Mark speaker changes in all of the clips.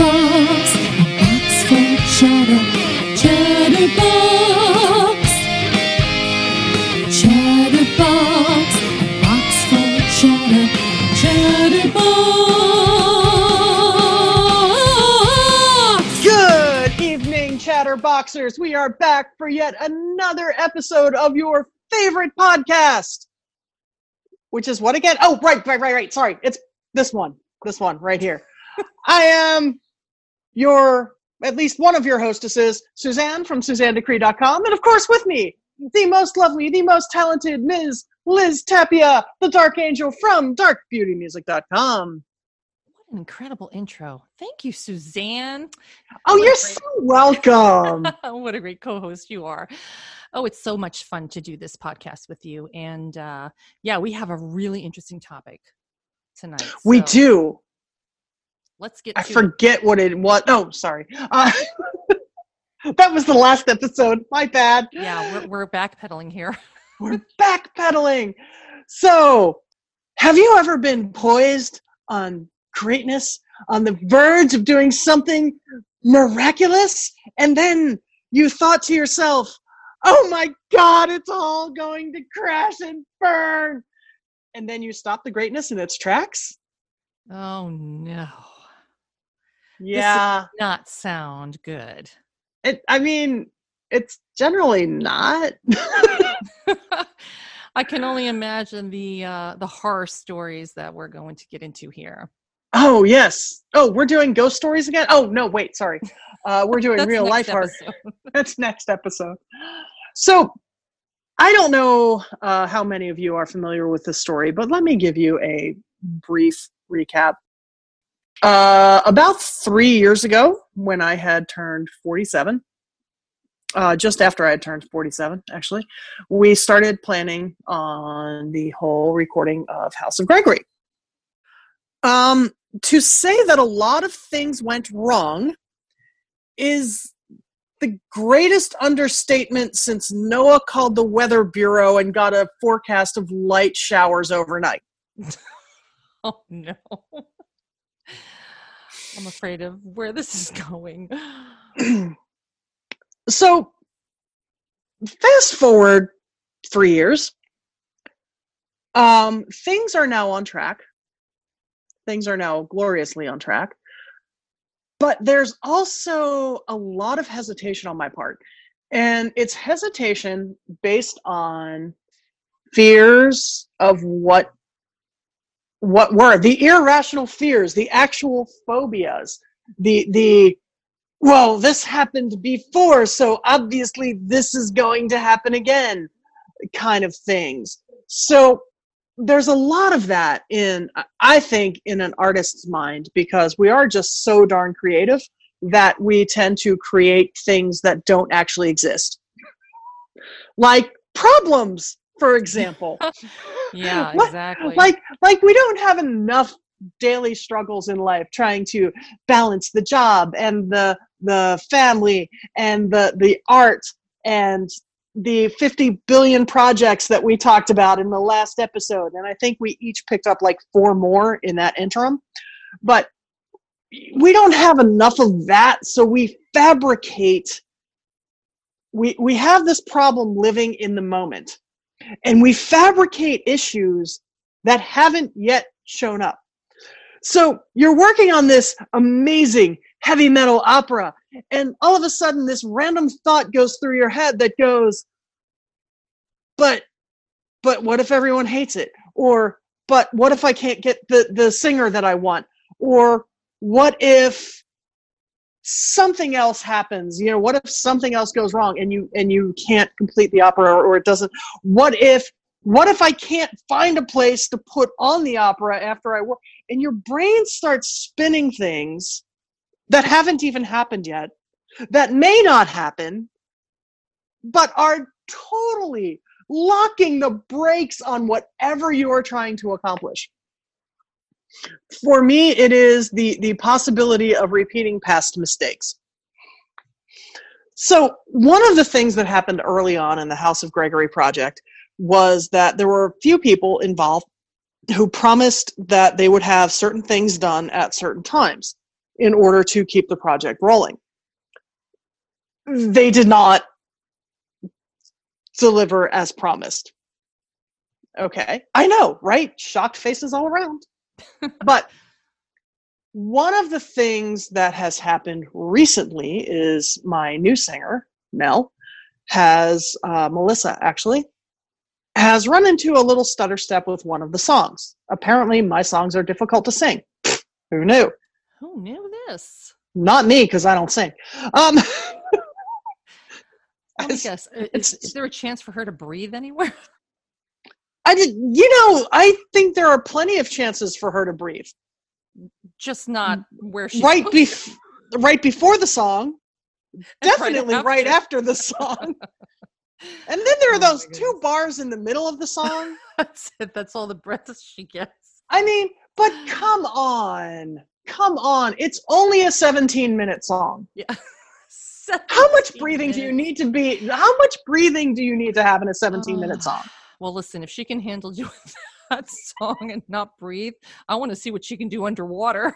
Speaker 1: A box for. Chatterbox, a box for. Chatterbox.
Speaker 2: Good evening, Chatterboxers. We are back for yet another episode of your favorite podcast. Which is what again? Oh, right, right, right, right. Sorry. It's this one. This one right here. I am your, at least one of your hostesses, Suzanne from SuzanneDecree.com. And of course, with me, the most lovely, the most talented Ms. Liz Tapia, the Dark Angel from DarkBeautyMusic.com.
Speaker 3: What an incredible intro. Thank you, Suzanne.
Speaker 2: Oh,
Speaker 3: What
Speaker 2: you're
Speaker 3: great-
Speaker 2: so welcome.
Speaker 3: what a great co-host you are. Oh, it's so much fun to do this podcast with you. And uh, yeah, we have a really interesting topic tonight.
Speaker 2: we
Speaker 3: So
Speaker 2: do.
Speaker 3: Let's get
Speaker 2: I
Speaker 3: to it.
Speaker 2: forget what it was. Oh, sorry. Uh, that was the last episode. My bad.
Speaker 3: Yeah, we're, we're backpedaling here.
Speaker 2: We're backpedaling. So, have you ever been poised on greatness, on the verge of doing something miraculous, and then you thought to yourself, oh my God, it's all going to crash and burn? And then you stop the greatness in its tracks?
Speaker 3: Oh no.
Speaker 2: Yeah.
Speaker 3: Not sound good.
Speaker 2: It, I mean, it's generally not.
Speaker 3: I can only imagine the uh, the horror stories that we're going to get into here.
Speaker 2: oh, yes. Oh, we're doing ghost stories again? Oh, no, wait, sorry. Uh, we're doing real life horror. That's next episode. So, I don't know uh, how many of you are familiar with the story, but let me give you a brief recap. Uh, about three years ago, when I had turned 47, uh, just after I had turned 47, actually, we started planning on the whole recording of House of Gregory. Um, to say that a lot of things went wrong is the greatest understatement since Noah called the Weather Bureau and got a forecast of light showers overnight.
Speaker 3: Oh no. I'm afraid of where this is going.
Speaker 2: so, fast forward three years. Um, things are now on track. Things are now gloriously on track. But there's also a lot of hesitation on my part. And it's hesitation based on fears of what what were the irrational fears, the actual phobias, the the well, this happened before, so obviously this is going to happen again, kind of things. So there's a lot of that in, I think, in an artist's mind because we are just so darn creative that we tend to create things that don't actually exist. Like problems, for example.
Speaker 3: Yeah,
Speaker 2: What-
Speaker 3: exactly.
Speaker 2: like like we don't have enough daily struggles in life trying to balance the job and the the family and the the art and the 50 billion projects that we talked about in the last episode and i think we each picked up like four more in that interim but we don't have enough of that so we fabricate we we have this problem living in the moment and we fabricate issues that haven't yet shown up. So you're working on this amazing heavy metal opera, and all of a sudden, this random thought goes through your head that goes, "But, but what if everyone hates it?" Or, "But what if I can't get the the singer that I want?" Or, "What if?" Something else happens you know what if something else goes wrong and you and you can't complete the opera or, or it doesn't what if what if i can't find a place to put on the opera after i work? And your brain starts spinning things that haven't even happened yet that may not happen but are totally locking the brakes on whatever you're trying to accomplish for me it is the the possibility of repeating past mistakes so one of the things that happened early on in the house of gregory project was that there were a few people involved who promised that they would have certain things done at certain times in order to keep the project rolling. They did not deliver as promised. Okay, I know, right? Shocked faces all around. But one of the things that has happened recently is my new singer, Mel, has, uh, Melissa actually, has run into a little stutter step with one of the songs. Apparently, my songs are difficult to sing. Who knew?
Speaker 3: Who knew this?
Speaker 2: Not me, because I don't sing. Um,
Speaker 3: Let me guess. Is, is there a chance for her to breathe anywhere?
Speaker 2: I did, you know, I think there are plenty of chances for her to breathe.
Speaker 3: Just not mm, where she
Speaker 2: right bef- right before the song,
Speaker 3: right
Speaker 2: definitely right
Speaker 3: after.
Speaker 2: after the song. And then there
Speaker 3: Oh
Speaker 2: are
Speaker 3: my
Speaker 2: those two bars in the middle of the song.
Speaker 3: That's it. That's all the breaths she gets.
Speaker 2: I mean, but come on. Come on. It's only a 17 minute song.
Speaker 3: Yeah.
Speaker 2: How much
Speaker 3: 17
Speaker 2: breathing do you need to be? How much breathing do you need to have in a 17
Speaker 3: Oh.
Speaker 2: minute song?
Speaker 3: Well, listen, if she can handle doing that song and not breathe, I want to see what she can do underwater.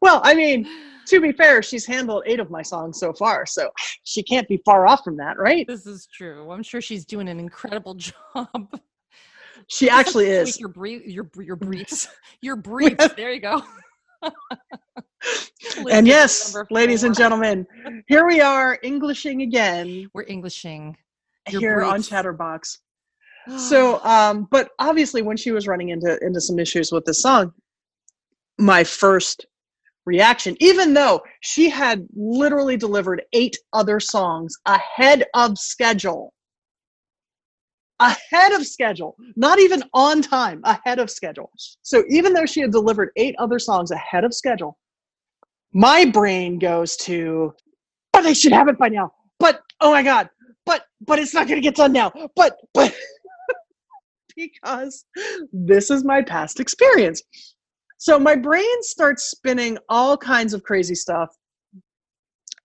Speaker 2: Well, I mean, to be fair, she's handled eight of my songs so far, so she can't be far off from that, right?
Speaker 3: This is true. I'm sure she's doing an incredible job.
Speaker 2: She
Speaker 3: Just
Speaker 2: actually is.
Speaker 3: Your breathe, your your breaths, your breaths. There you go.
Speaker 2: And yes, ladies and gentlemen, here we are Englishing again
Speaker 3: we're Englishing. Your
Speaker 2: here on. Chatterbox. So, um, but obviously, when she was running into into some issues with this song, my first reaction, even though she had literally delivered eight other songs ahead of schedule, ahead of schedule, not even on time, ahead of schedule. So, even though she had delivered eight other songs ahead of schedule, my brain goes to, but they should have it by now. But oh my god, but but it's not going to get done now. But but because this is my past experience. So my brain starts spinning all kinds of crazy stuff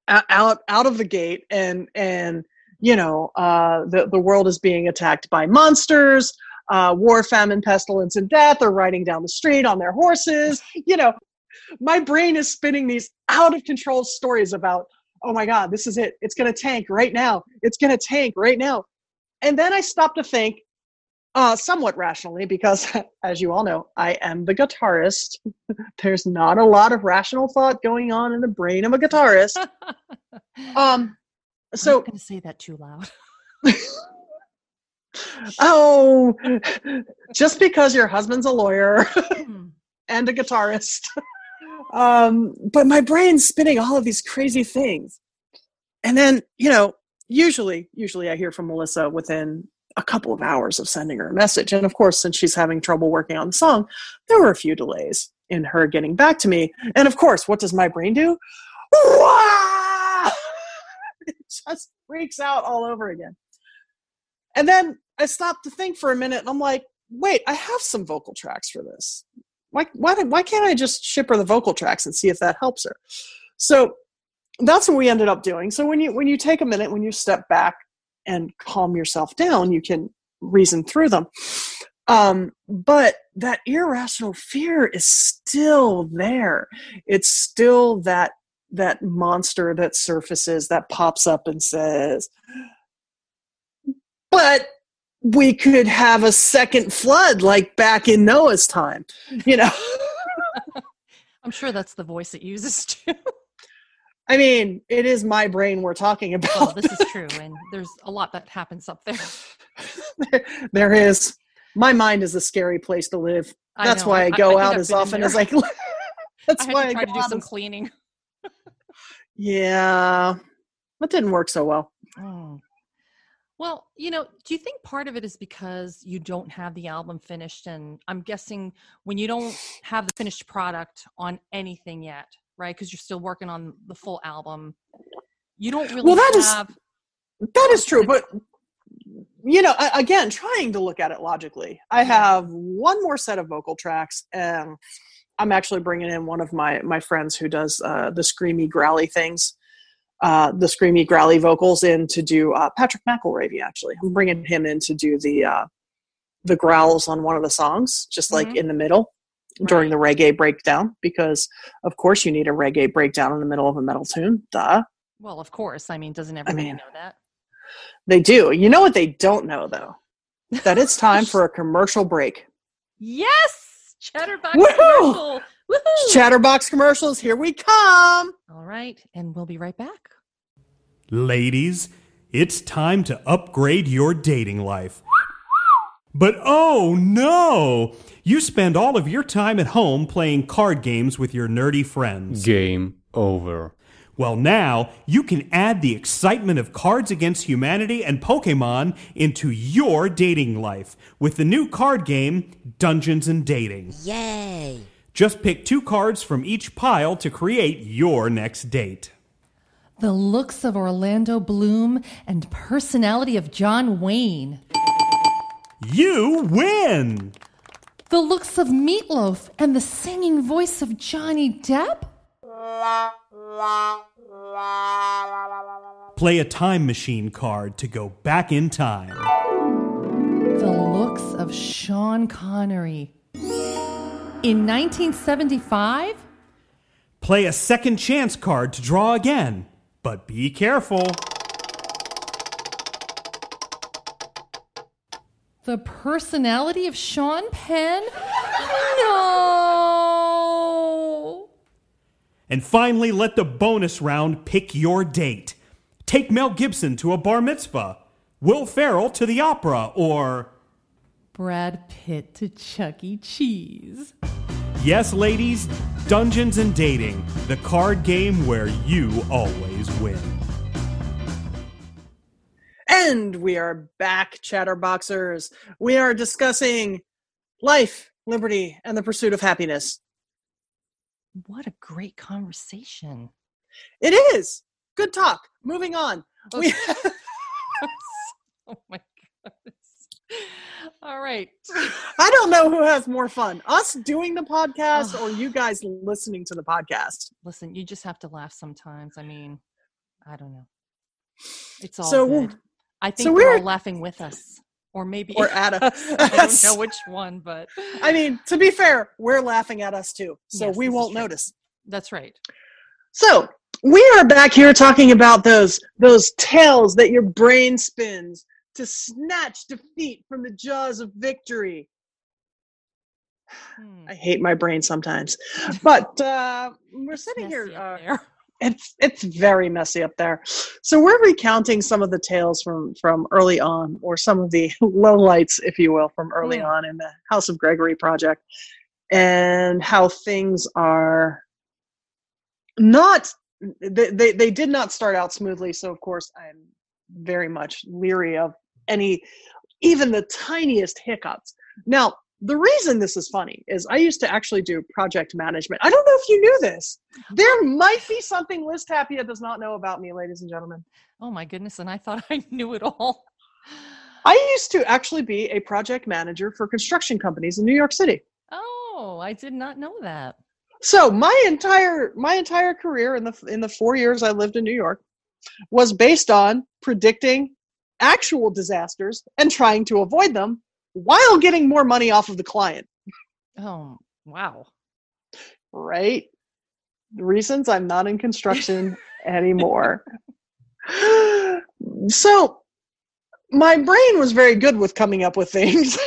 Speaker 2: out out of the gate and and you know uh, the the world is being attacked by monsters uh, war famine pestilence and death are riding down the street on their horses you know my brain is spinning these out of control stories about oh my god this is it it's going to tank right now it's going to tank right now and then i stop to think uh, somewhat rationally because as you all know i am the guitarist there's not a lot of rational thought going on in the brain of a guitarist um so
Speaker 3: I'm going to say that too loud.
Speaker 2: oh just because your husband's a lawyer
Speaker 3: Hmm.
Speaker 2: and a guitarist. Um, but my brain's spinning all of these crazy things. And then, you know, usually, usually I hear from Melissa within a couple of hours of sending her a message. And of course, since she's having trouble working on the song, there were a few delays in her getting back to me. And of course, what does my brain do? It just freaks out all over again. And then I stop to think for a minute and I'm like, wait, I have some vocal tracks for this. Why, why, why can't I just ship her the vocal tracks and see if that helps her? So that's what we ended up doing. So when you when you take a minute, when you step back and calm yourself down, you can reason through them. Um, but that irrational fear is still there. It's still that that monster that surfaces that pops up and says, "But we could have a second flood like back in Noah's time." You know.
Speaker 3: I'm sure that's the voice it uses too.
Speaker 2: I mean, it is my brain we're talking about.
Speaker 3: well, this is true, and there's a lot that happens up there.
Speaker 2: there, there is. My mind is a scary place to live. That's
Speaker 3: know,
Speaker 2: why I
Speaker 3: I-
Speaker 2: go
Speaker 3: think
Speaker 2: out as often as I can. That's
Speaker 3: I
Speaker 2: why I
Speaker 3: try
Speaker 2: go
Speaker 3: to do some
Speaker 2: as-
Speaker 3: cleaning.
Speaker 2: Yeah, that didn't work so well.
Speaker 3: Oh. Well, you know, do you think part of it is because you don't have the album finished? And I'm guessing when you don't have the finished product on anything yet, right? Because you're still working on the full album, you don't really
Speaker 2: Well, that is-
Speaker 3: have.
Speaker 2: That is true, but you know, again, trying to look at it logically, I have one more set of vocal tracks, and I'm actually bringing in one of my my friends who does uh, the screamy growly things, uh, the screamy growly vocals in to do uh, Patrick McElravy. Actually, I'm bringing him in to do the uh, the growls on one of the songs, just like
Speaker 3: Mhm.
Speaker 2: in the middle. during the reggae breakdown because, of course, you need a reggae breakdown in the middle of a metal tune. Duh.
Speaker 3: Well, of course. I mean, doesn't everybody
Speaker 2: mean-
Speaker 3: know that?
Speaker 2: They do. You know what they don't know, though? That it's time for a commercial break.
Speaker 3: Yes! Chatterbox
Speaker 2: Woohoo!
Speaker 3: commercial. Woohoo!
Speaker 2: Chatterbox commercials, here we come.
Speaker 3: All right, and we'll be right back.
Speaker 4: Ladies, it's time to upgrade your dating life. But oh no! You spend all of your time at home playing card games with your nerdy friends.
Speaker 5: Game over.
Speaker 4: Well, now you can add the excitement of Cards Against Humanity and Pokemon into your dating life with the new card game, Dungeons and Dating.
Speaker 6: Yay!
Speaker 4: Just pick two cards from each pile to create your next date.
Speaker 1: The looks of Orlando Bloom and personality of John Wayne.
Speaker 4: You win!
Speaker 1: The looks of Meatloaf and the singing voice of Johnny Depp.
Speaker 4: Play a time machine card to go back in time.
Speaker 1: The looks of Sean Connery. In 1975,
Speaker 4: Play a second chance card to draw again, but be careful.
Speaker 1: the personality of Sean Penn. No!
Speaker 4: And finally, let the bonus round pick your date. Take Mel Gibson to a bar mitzvah, Will Ferrell to the opera, or,
Speaker 1: Brad Pitt to Chuck E. Cheese.
Speaker 4: Yes, ladies, Dungeons and Dating, the card game where you always win.
Speaker 2: And we are back, Chatterboxers. We are discussing life, liberty, and the pursuit of happiness.
Speaker 3: What a great conversation.
Speaker 2: It is. Good talk. Moving on. We,
Speaker 3: oh my goodness. All right.
Speaker 2: I don't know who has more fun, us doing the podcast or you guys listening to the podcast.
Speaker 3: Listen, you just have to laugh sometimes. I mean, I don't know. It's all
Speaker 2: So,
Speaker 3: good. I think
Speaker 2: so we're-
Speaker 3: laughing with us. Or maybe
Speaker 2: Or at us.
Speaker 3: I don't know which one, but
Speaker 2: I mean, to be fair, we're laughing at us too, so
Speaker 3: Yes,
Speaker 2: we won't notice.
Speaker 3: that's right.
Speaker 2: So we are back here talking about those those tales that your brain spins to snatch defeat from the jaws of victory.
Speaker 3: Hmm.
Speaker 2: I hate my brain sometimes, but uh, we're
Speaker 3: It's
Speaker 2: sitting here. Uh, it's it's very messy up there. So we're recounting some of the tales from from early on, or some of the lowlights, if you will, from early
Speaker 3: Hmm.
Speaker 2: on in the House of Gregory project, and how things are not. They, they they did not start out smoothly. So of course I'm very much leery of any, even the tiniest hiccups. Now. The reason this is funny is I used to actually do project management. I don't know if you knew this. Uh-huh. There might be something Liz Tapia does not know about me, ladies and gentlemen.
Speaker 3: Oh my goodness. And I thought I knew it all.
Speaker 2: I used to actually be a project manager for construction companies in New York City.
Speaker 3: Oh, I did not know that.
Speaker 2: So my entire my entire career in the in the 4 years I lived in New York was based on predicting actual disasters and trying to avoid them while getting more money off of the client,
Speaker 3: Oh, wow.
Speaker 2: right? The reasons I'm not in construction anymore. so my brain was very good with coming up with things.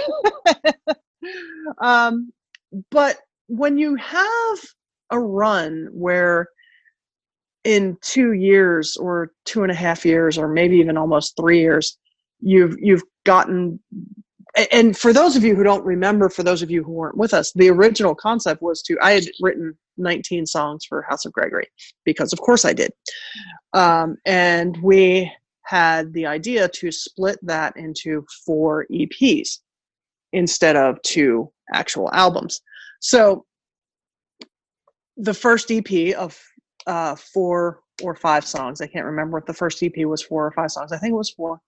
Speaker 2: um, but when you have a run where in two years or two and a half years or maybe even almost three years you've you've gotten and for those of you who don't remember for those of you who weren't with us the original concept was to i had written 19 songs for house of gregory because of course i did. Um, and we had the idea to split that into four eps instead of two actual albums. So the first ep of uh, four or five songs i can't remember if the first ep was four or five songs i think it was four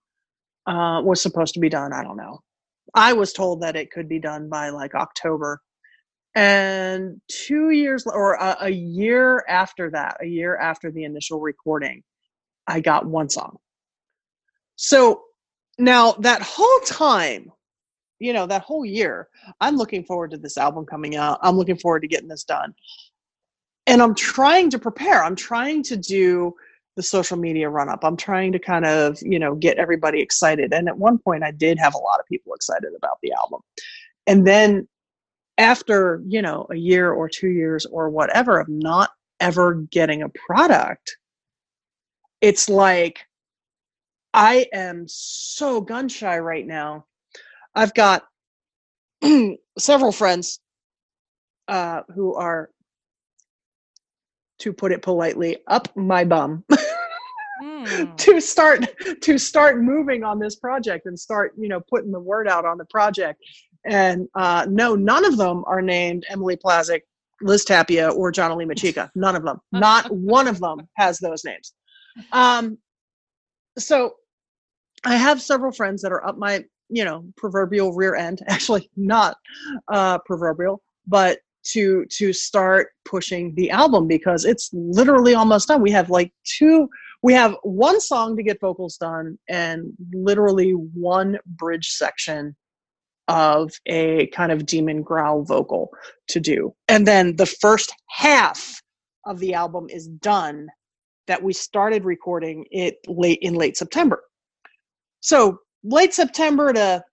Speaker 2: uh, was supposed to be done i don't know I was told that it could be done by like October. And two years or a, a year after that, a year after the initial recording, I got one song. So now that whole time, you know, that whole year, I'm looking forward to this album coming out. I'm looking forward to getting this done. And I'm trying to prepare. I'm trying to do the social media run up. I'm trying to kind of, you know, get everybody excited. And at one point I did have a lot of people excited about the album. And then after, you know, a year or 2 years or whatever of not ever getting a product, it's like I am so gun shy right now. I've got several friends uh, who are, to put it politely, up my bum mm. to start to start moving on this project and start you know putting the word out on the project. And uh, no, none of them are named Emily Plazik, Liz Tapia, or Johnny Machika. None of them. Not one of them has those names. Um, so I have several friends that are up my, you know, proverbial rear end. Actually, not uh, proverbial, but to to start pushing the album because it's literally almost done. We have like two. We have one song to get vocals done, and literally one bridge section of a kind of demon growl vocal to do. And then the first half of the album is done that we started recording it late in late September. So late September to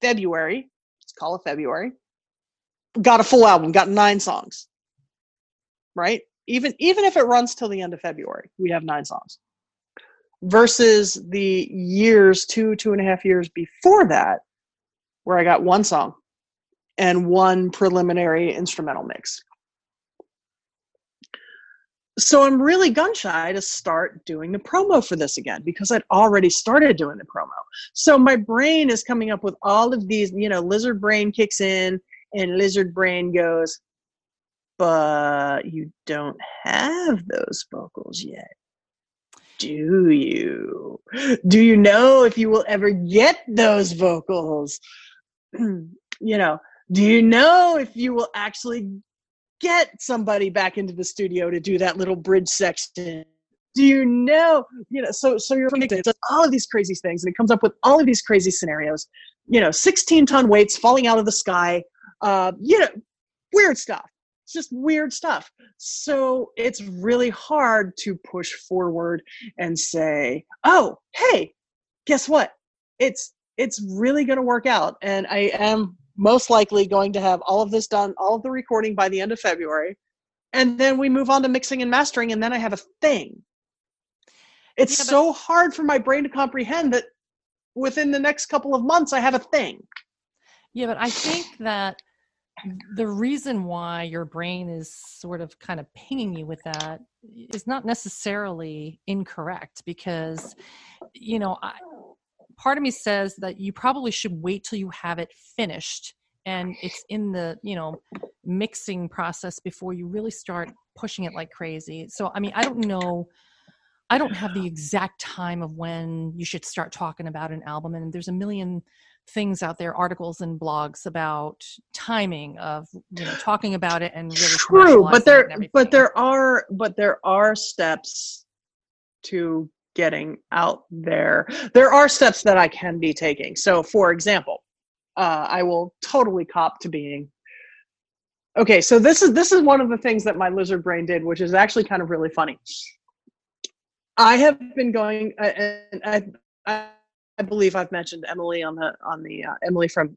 Speaker 2: February, let's call it February, got a full album, got nine songs. Right? Even even if it runs till the end of February, we have nine songs. Versus the years, two, two and a half years before that, where I got one song and one preliminary instrumental mix so I'm really gun shy to start doing the promo for this again because I'd already started doing the promo. So my brain is coming up with all of these, you know, lizard brain kicks in and lizard brain goes, but you don't have those vocals yet. Do you? Do you know if you will ever get those vocals? you know, do you know if you will actually get somebody back into the studio to do that little bridge section do you know you know so so you're does all of these crazy things and it comes up with all of these crazy scenarios you know 16 ton weights falling out of the sky uh you know weird stuff it's just weird stuff so it's really hard to push forward and say oh hey guess what it's it's really going to work out and i am most likely going to have all of this done, all of the recording by the end of February. And then we move on to mixing and mastering, and then I have a thing. It's yeah, so hard for my brain to comprehend that within the next couple of months, I have a thing.
Speaker 3: Yeah, but I think that the reason why your brain is sort of kind of pinging you with that is not necessarily incorrect because, you know, I, part of me says that you probably should wait till you have it finished and it's in the you know mixing process before you really start pushing it like crazy. So i mean i don't know i don't have the exact time of when you should start talking about an album and there's a million things out there articles and blogs about timing of you know talking about it and really
Speaker 2: true but there but there are but there are steps to getting out there. There are steps that I can be taking. So, for example, uh, I will totally cop to being okay. So this is this is one of the things that my lizard brain did, which is actually kind of really funny. I have been going, uh, and I, I, I believe I've mentioned Emily on the on the uh, Emily from.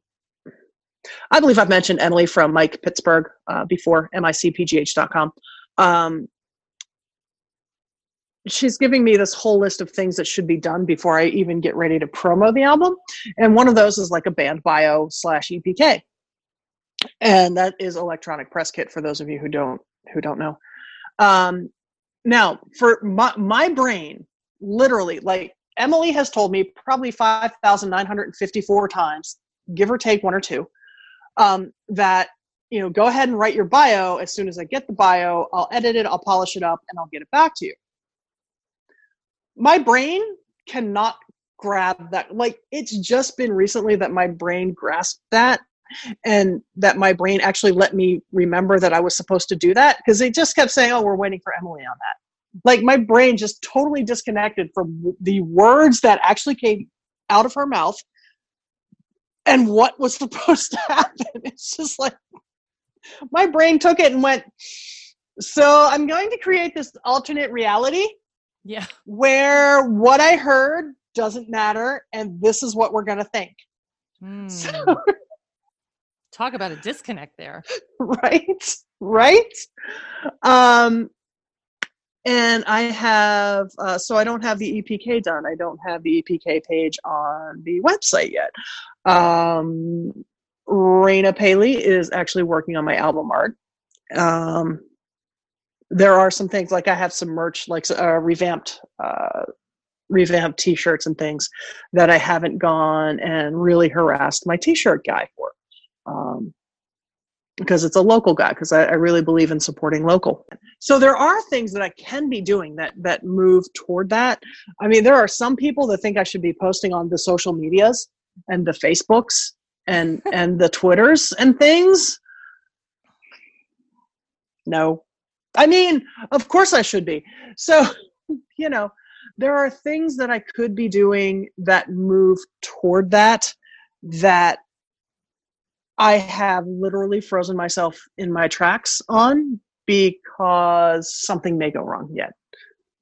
Speaker 2: I believe I've mentioned Emily from Mic Pittsburgh uh, before, micpgh.com. Um, she's giving me this whole list of things that should be done before I even get ready to promo the album. And one of those is like a band bio slash EPK. And that is electronic press kit for those of you who don't who don't know. Um, now, for my, my brain, literally, like Emily has told me probably 5,954 times, give or take one or two, um, that, you know, go ahead and write your bio. As soon as I get the bio, I'll edit it, I'll polish it up, and I'll get it back to you my brain cannot grab that like it's just been recently that my brain grasped that and that my brain actually let me remember that I was supposed to do that because they just kept saying, "Oh, we're waiting for Emily on that." Like my brain just totally disconnected from the words that actually came out of her mouth and what was supposed to happen. It's just like my brain took it and went, so I'm going to create this alternate reality
Speaker 3: Yeah.
Speaker 2: where what I heard doesn't matter and this is what we're going to think.
Speaker 3: Hmm.
Speaker 2: So,
Speaker 3: Talk about a disconnect there.
Speaker 2: right? Right? Um and I have, uh, so I don't have the EPK done. I don't have the EPK page on the website yet. Um, Raina Paley is actually working on my album art. Um, there are some things like I have some merch, like uh, revamped, uh, revamped T-shirts and things that I haven't gone and really harassed my T-shirt guy for. Um, because it's a local guy because I, I really believe in supporting local. So there are things that i can be doing that that move toward that. I mean there are some people that think i should be posting on the social medias and the facebooks and and the twitters and things. No. I mean of course i should be. So you know there are things that i could be doing that move toward that that I have literally frozen myself in my tracks on because something may go wrong yet.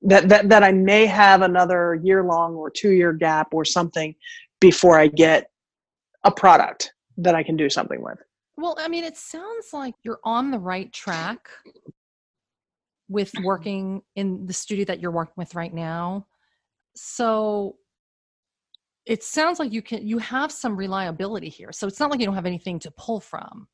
Speaker 2: That that that I may have another year long or two year gap or something before I get a product that I can do something with.
Speaker 3: Well, I mean, it sounds like you're on the right track with working in the studio that you're working with right now. So it sounds like you can you have some reliability here. So it's not like you don't have anything to pull from.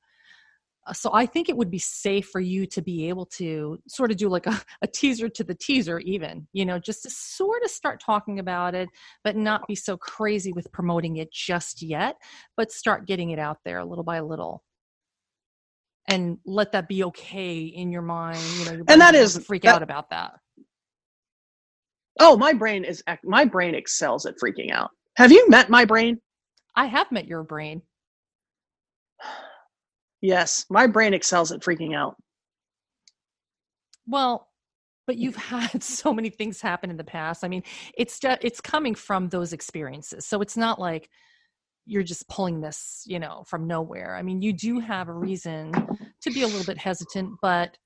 Speaker 3: Uh, So I think it would be safe for you to be able to sort of do like a, a teaser to the teaser, even, you know, just to sort of start talking about it, but not be so crazy with promoting it just yet, but start getting it out there little by little and let that be okay in your mind. You know,
Speaker 2: And that is
Speaker 3: freak
Speaker 2: that-
Speaker 3: out about that.
Speaker 2: Oh, my brain is my brain excels at freaking out. Have you met my brain?
Speaker 3: I have met your brain.
Speaker 2: Yes, my brain excels at freaking out.
Speaker 3: Well, but you've had so many things happen in the past. I mean, it's ju- it's coming from those experiences. So it's not like you're just pulling this, you know, from nowhere. I mean, you do have a reason to be a little bit hesitant, but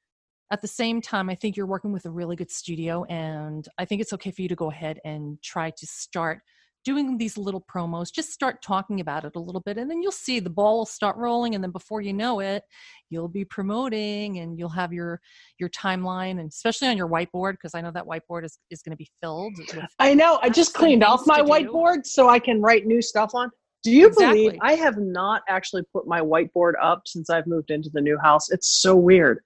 Speaker 3: at the same time, I think you're working with a really good studio and I think it's okay for you to go ahead and try to start doing these little promos. Just start talking about it a little bit and then you'll see the ball will start rolling and then before you know it, you'll be promoting and you'll have your your timeline and especially on your whiteboard because I know that whiteboard is is going to be filled with
Speaker 2: I know. I just cleaned off my
Speaker 3: do.
Speaker 2: whiteboard so I can write new stuff on. Do you believe I have not actually put my whiteboard up since I've moved into the new house? It's so weird.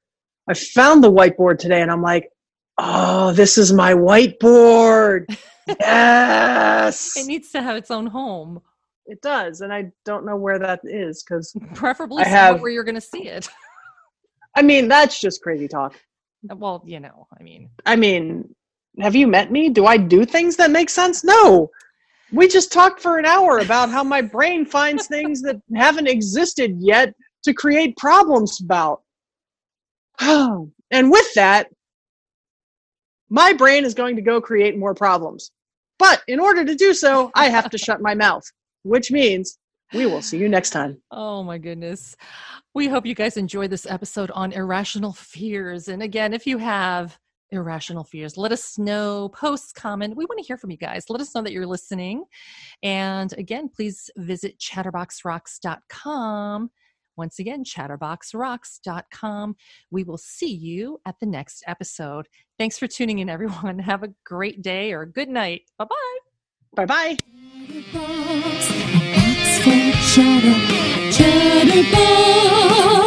Speaker 2: I found the whiteboard today and I'm like, oh, this is my whiteboard. yes.
Speaker 3: it needs to have its own home,
Speaker 2: It does. And I don't know where that is because,
Speaker 3: preferably
Speaker 2: I have-
Speaker 3: where you're going to see it.
Speaker 2: I mean, that's just crazy talk.
Speaker 3: well, you know, I mean,
Speaker 2: I mean, have you met me? Do I do things that make sense? No. We just talked for an hour about how my brain finds things that haven't existed yet to create problems about. and with that, my brain is going to go create more problems. But in order to do so, I have to shut my mouth, which means we will see you next time.
Speaker 3: Oh my goodness. We hope you guys enjoyed this episode on irrational fears. And again, if you have irrational fears, let us know, post, comment. We want to hear from you guys. Let us know that you're listening. And again, please visit chatterboxrocks.com. Once again, chatterboxrocks.com. We will see you at the next episode. Thanks for tuning in, everyone. Have a great day or good night. Bye bye.
Speaker 2: Bye bye.
Speaker 5: Chatterbox, Chatter, Chatterbox.